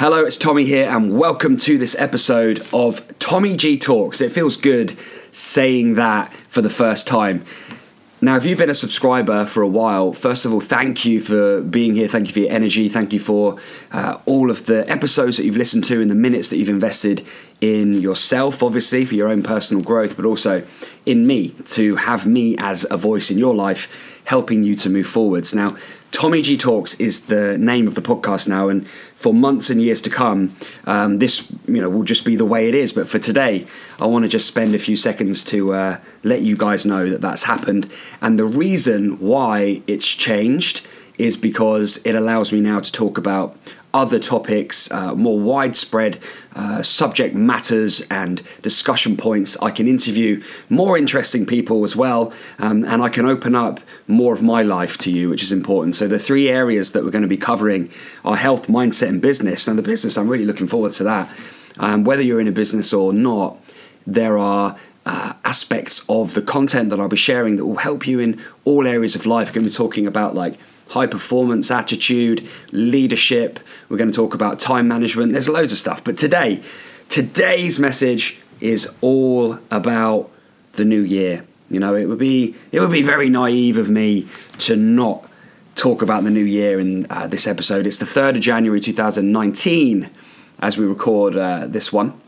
Hello, it's Tommy here, and welcome to this episode of Tommy G Talks. It feels good saying that for the first time. Now, if you've been a subscriber for a while, first of all, thank you for being here. Thank you for your energy. Thank you for uh, all of the episodes that you've listened to and the minutes that you've invested in yourself, obviously, for your own personal growth, but also in me to have me as a voice in your life, helping you to move forwards. Now, Tommy G Talks is the name of the podcast now, and for months and years to come, um, this you know will just be the way it is. But for today, I want to just spend a few seconds to uh, let you guys know that that's happened, and the reason why it's changed is because it allows me now to talk about other topics, uh, more widespread uh, subject matters and discussion points. I can interview more interesting people as well, um, and I can open up more of my life to you, which is important. So, the three areas that we're going to be covering are health, mindset, and business. And the business, I'm really looking forward to that. Um, whether you're in a business or not, there are uh, aspects of the content that I'll be sharing that will help you in all areas of life. We're going to be talking about like high performance attitude, leadership. We're going to talk about time management. There's loads of stuff. But today, today's message is all about the new year. You know, it would be it would be very naive of me to not talk about the new year in uh, this episode. It's the third of January 2019 as we record uh, this one,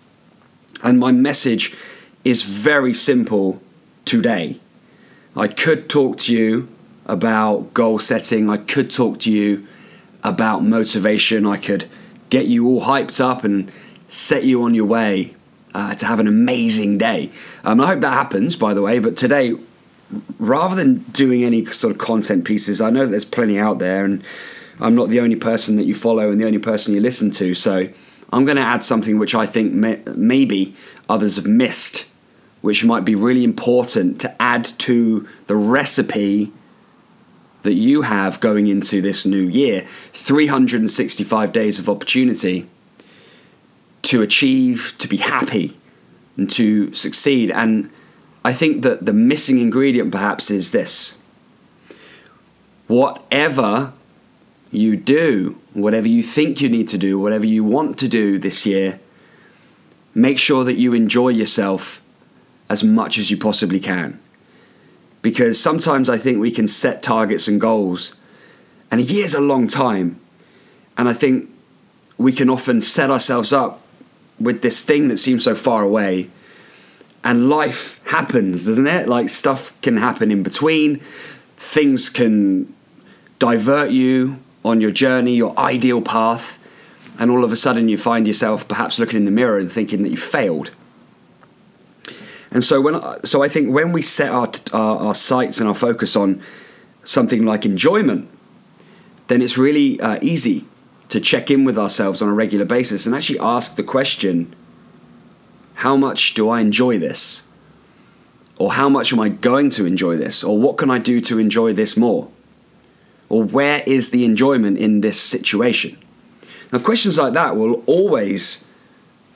and my message is very simple today. I could talk to you about goal setting. I could talk to you about motivation. I could get you all hyped up and set you on your way uh, to have an amazing day. Um, I hope that happens, by the way. But today, rather than doing any sort of content pieces, I know that there's plenty out there, and I'm not the only person that you follow and the only person you listen to. So I'm going to add something which I think may- maybe others have missed, which might be really important to add to the recipe that you have going into this new year 365 days of opportunity to achieve, to be happy, and to succeed. And I think that the missing ingredient perhaps is this whatever you do, whatever you think you need to do, whatever you want to do this year, make sure that you enjoy yourself as much as you possibly can because sometimes I think we can set targets and goals, and a year's a long time, and I think we can often set ourselves up with this thing that seems so far away. And life happens, doesn't it? Like stuff can happen in between, things can divert you on your journey, your ideal path, and all of a sudden you find yourself perhaps looking in the mirror and thinking that you failed. And so when so I think when we set our, our, our sights and our focus on something like enjoyment, then it's really uh, easy to check in with ourselves on a regular basis and actually ask the question: How much do I enjoy this? Or how much am I going to enjoy this? Or what can I do to enjoy this more? Or where is the enjoyment in this situation? Now, questions like that will always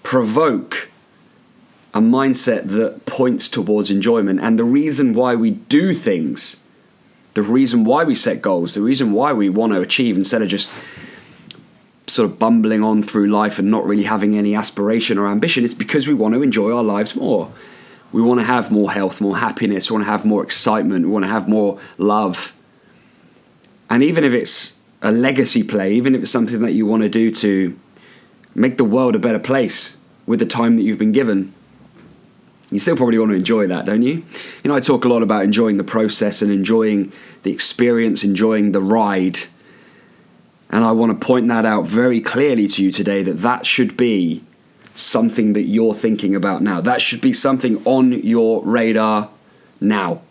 provoke a mindset that points towards enjoyment. And the reason why we do things, the reason why we set goals, the reason why we want to achieve instead of just sort of bumbling on through life and not really having any aspiration or ambition, is because we want to enjoy our lives more. We want to have more health, more happiness, we want to have more excitement, we want to have more love. And even if it's a legacy play, even if it's something that you want to do to make the world a better place with the time that you've been given, you still probably want to enjoy that, don't you? You know, I talk a lot about enjoying the process and enjoying the experience, enjoying the ride. And I want to point that out very clearly to you today that that should be something that you're thinking about now. That should be something on your radar now.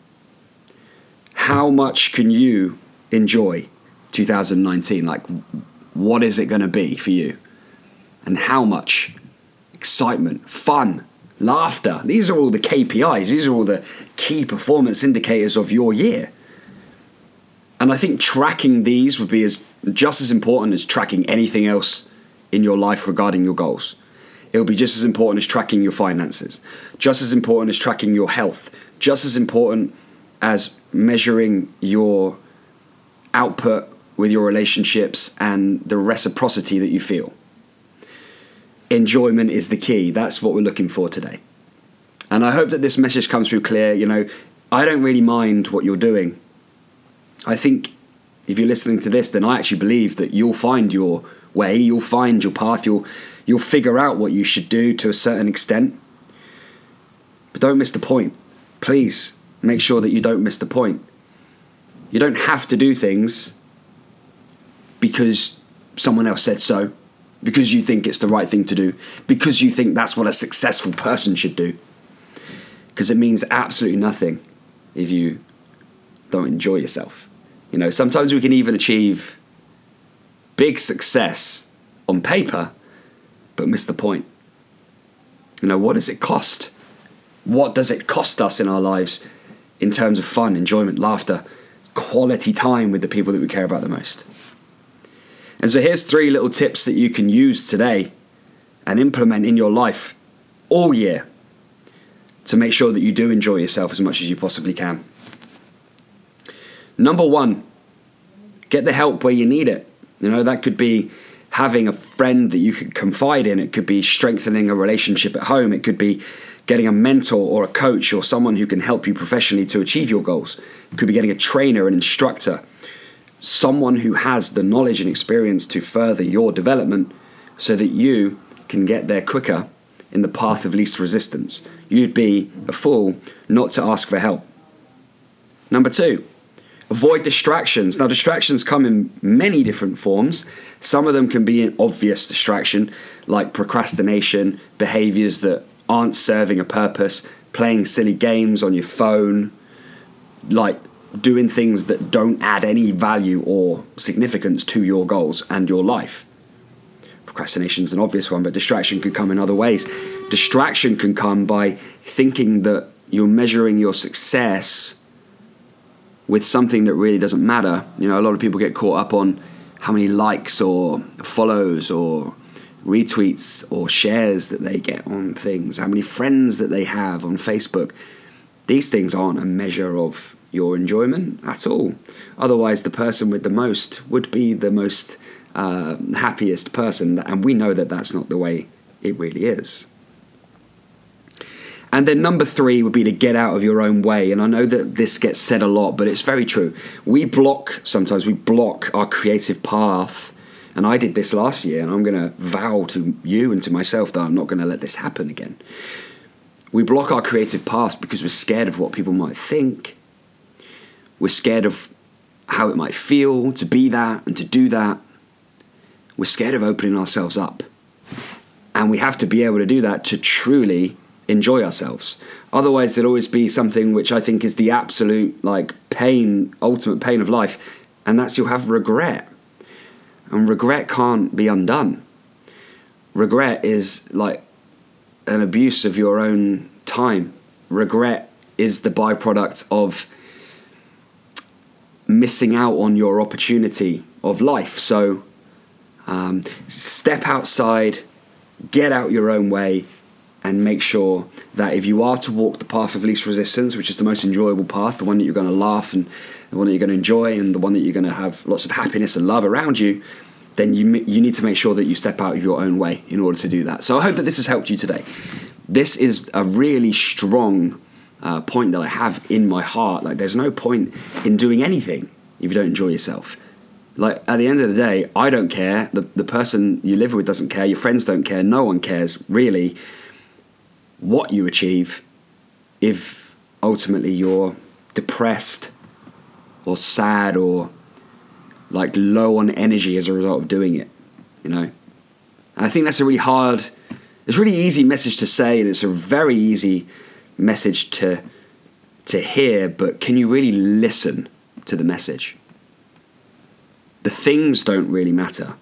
How much can you enjoy 2019? Like, what is it going to be for you? And how much excitement, fun, laughter. These are all the KPIs, these are all the key performance indicators of your year. And I think tracking these would be as just as important as tracking anything else in your life regarding your goals. It'll be just as important as tracking your finances, just as important as tracking your health, just as important as measuring your output with your relationships and the reciprocity that you feel. Enjoyment is the key. That's what we're looking for today. And I hope that this message comes through clear. You know, I don't really mind what you're doing. I think if you're listening to this, then I actually believe that you'll find your way, you'll find your path, you'll you'll figure out what you should do to a certain extent. But don't miss the point. Please make sure that you don't miss the point. You don't have to do things because someone else said so, because you think it's the right thing to do, because you think that's what a successful person should do. Because it means absolutely nothing if you don't enjoy yourself. You know, sometimes we can even achieve big success on paper, but miss the point. You know, what does it cost? What does it cost us in our lives in terms of fun, enjoyment, laughter, quality time with the people that we care about the most? And so here's three little tips that you can use today and implement in your life all year to make sure that you do enjoy yourself as much as you possibly can. Number one, get the help where you need it. You know, that could be having a friend that you could confide in, it could be strengthening a relationship at home, it could be getting a mentor or a coach or someone who can help you professionally to achieve your goals, it could be getting a trainer, an instructor, someone who has the knowledge and experience to further your development so that you can get there quicker in the path of least resistance. You'd be a fool not to ask for help. Number two, avoid distractions. Now, distractions come in many different forms. Some of them can be an obvious distraction, like procrastination, behaviors that aren't serving a purpose, playing silly games on your phone, like doing things that don't add any value or significance to your goals and your life. Procrastination is an obvious one, but distraction can come in other ways. Distraction can come by thinking that you're measuring your success with something that really doesn't matter. You know, a lot of people get caught up on how many likes or follows or retweets or shares that they get on things, how many friends that they have on Facebook. These things aren't a measure of your enjoyment at all. Otherwise, the person with the most would be the most uh, happiest person, and we know that that's not the way it really is. And then number three would be to get out of your own way. And I know that this gets said a lot, but it's very true. We block, sometimes we block our creative path. And I did this last year, and I'm going to vow to you and to myself that I'm not going to let this happen again. We block our creative path because we're scared of what people might think. We're scared of how it might feel to be that and to do that. We're scared of opening ourselves up. And we have to be able to do that to truly enjoy ourselves. Otherwise, there'll always be something which I think is the absolute, like, pain, ultimate pain of life, and that's you'll have regret. And regret can't be undone. Regret is like an abuse of your own time. Regret is the byproduct of missing out on your opportunity of life. So um, step outside, get out your own way, and make sure that if you are to walk the path of least resistance, which is the most enjoyable path, the one that you're going to laugh and the one that you're going to enjoy, and the one that you're going to have lots of happiness and love around you, then you you need to make sure that you step out of your own way in order to do that. So I hope that this has helped you today. This is a really strong uh, point that I have in my heart. Like, there's no point in doing anything if you don't enjoy yourself. Like, at the end of the day, I don't care. The, the person you live with doesn't care. Your friends don't care. No one cares, really, what you achieve if ultimately you're depressed or sad or like low on energy as a result of doing it, you know? And I think that's a really hard, it's a really easy message to say, and it's a very easy message to to hear, but can you really listen to the message? The things don't really matter.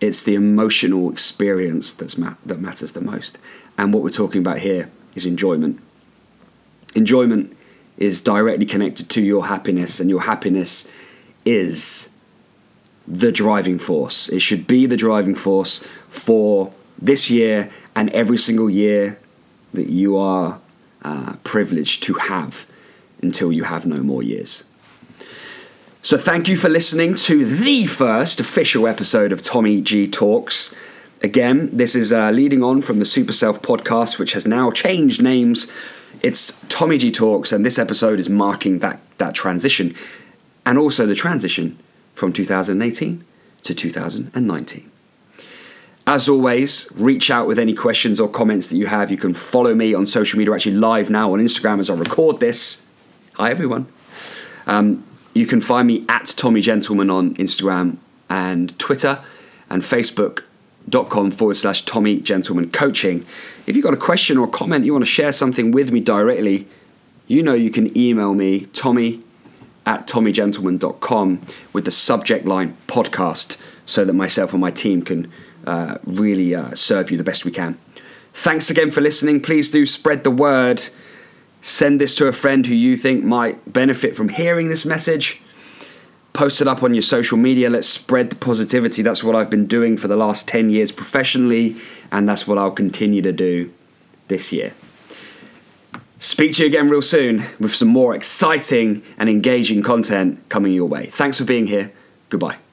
It's the emotional experience that's ma- that matters the most. And what we're talking about here is enjoyment. Enjoyment is directly connected to your happiness, and your happiness is the driving force. It should be the driving force for this year and every single year that you are uh, privileged to have until you have no more years. So, thank you for listening to the first official episode of Tommy G Talks. Again, this is uh, leading on from the Super Self podcast, which has now changed names. It's Tommy G Talks, and this episode is marking that, that transition and also the transition from 2018 to 2019. As always, reach out with any questions or comments that you have. You can follow me on social media, actually live now on Instagram as I record this. Hi, everyone. Um, you can find me at Tommy Gentleman on Instagram and Twitter and Facebook.com forward slash Tommy Gentleman Coaching. If you've got a question or a comment, you want to share something with me directly, you know you can email me, Tommy at tommygentleman.com with the subject line podcast so that myself and my team can uh, really uh, serve you the best we can. Thanks again for listening. Please do spread the word. Send this to a friend who you think might benefit from hearing this message. Post it up on your social media. Let's spread the positivity. That's what I've been doing for the last 10 years professionally, and that's what I'll continue to do this year. Speak to you again real soon with some more exciting and engaging content coming your way. Thanks for being here. Goodbye.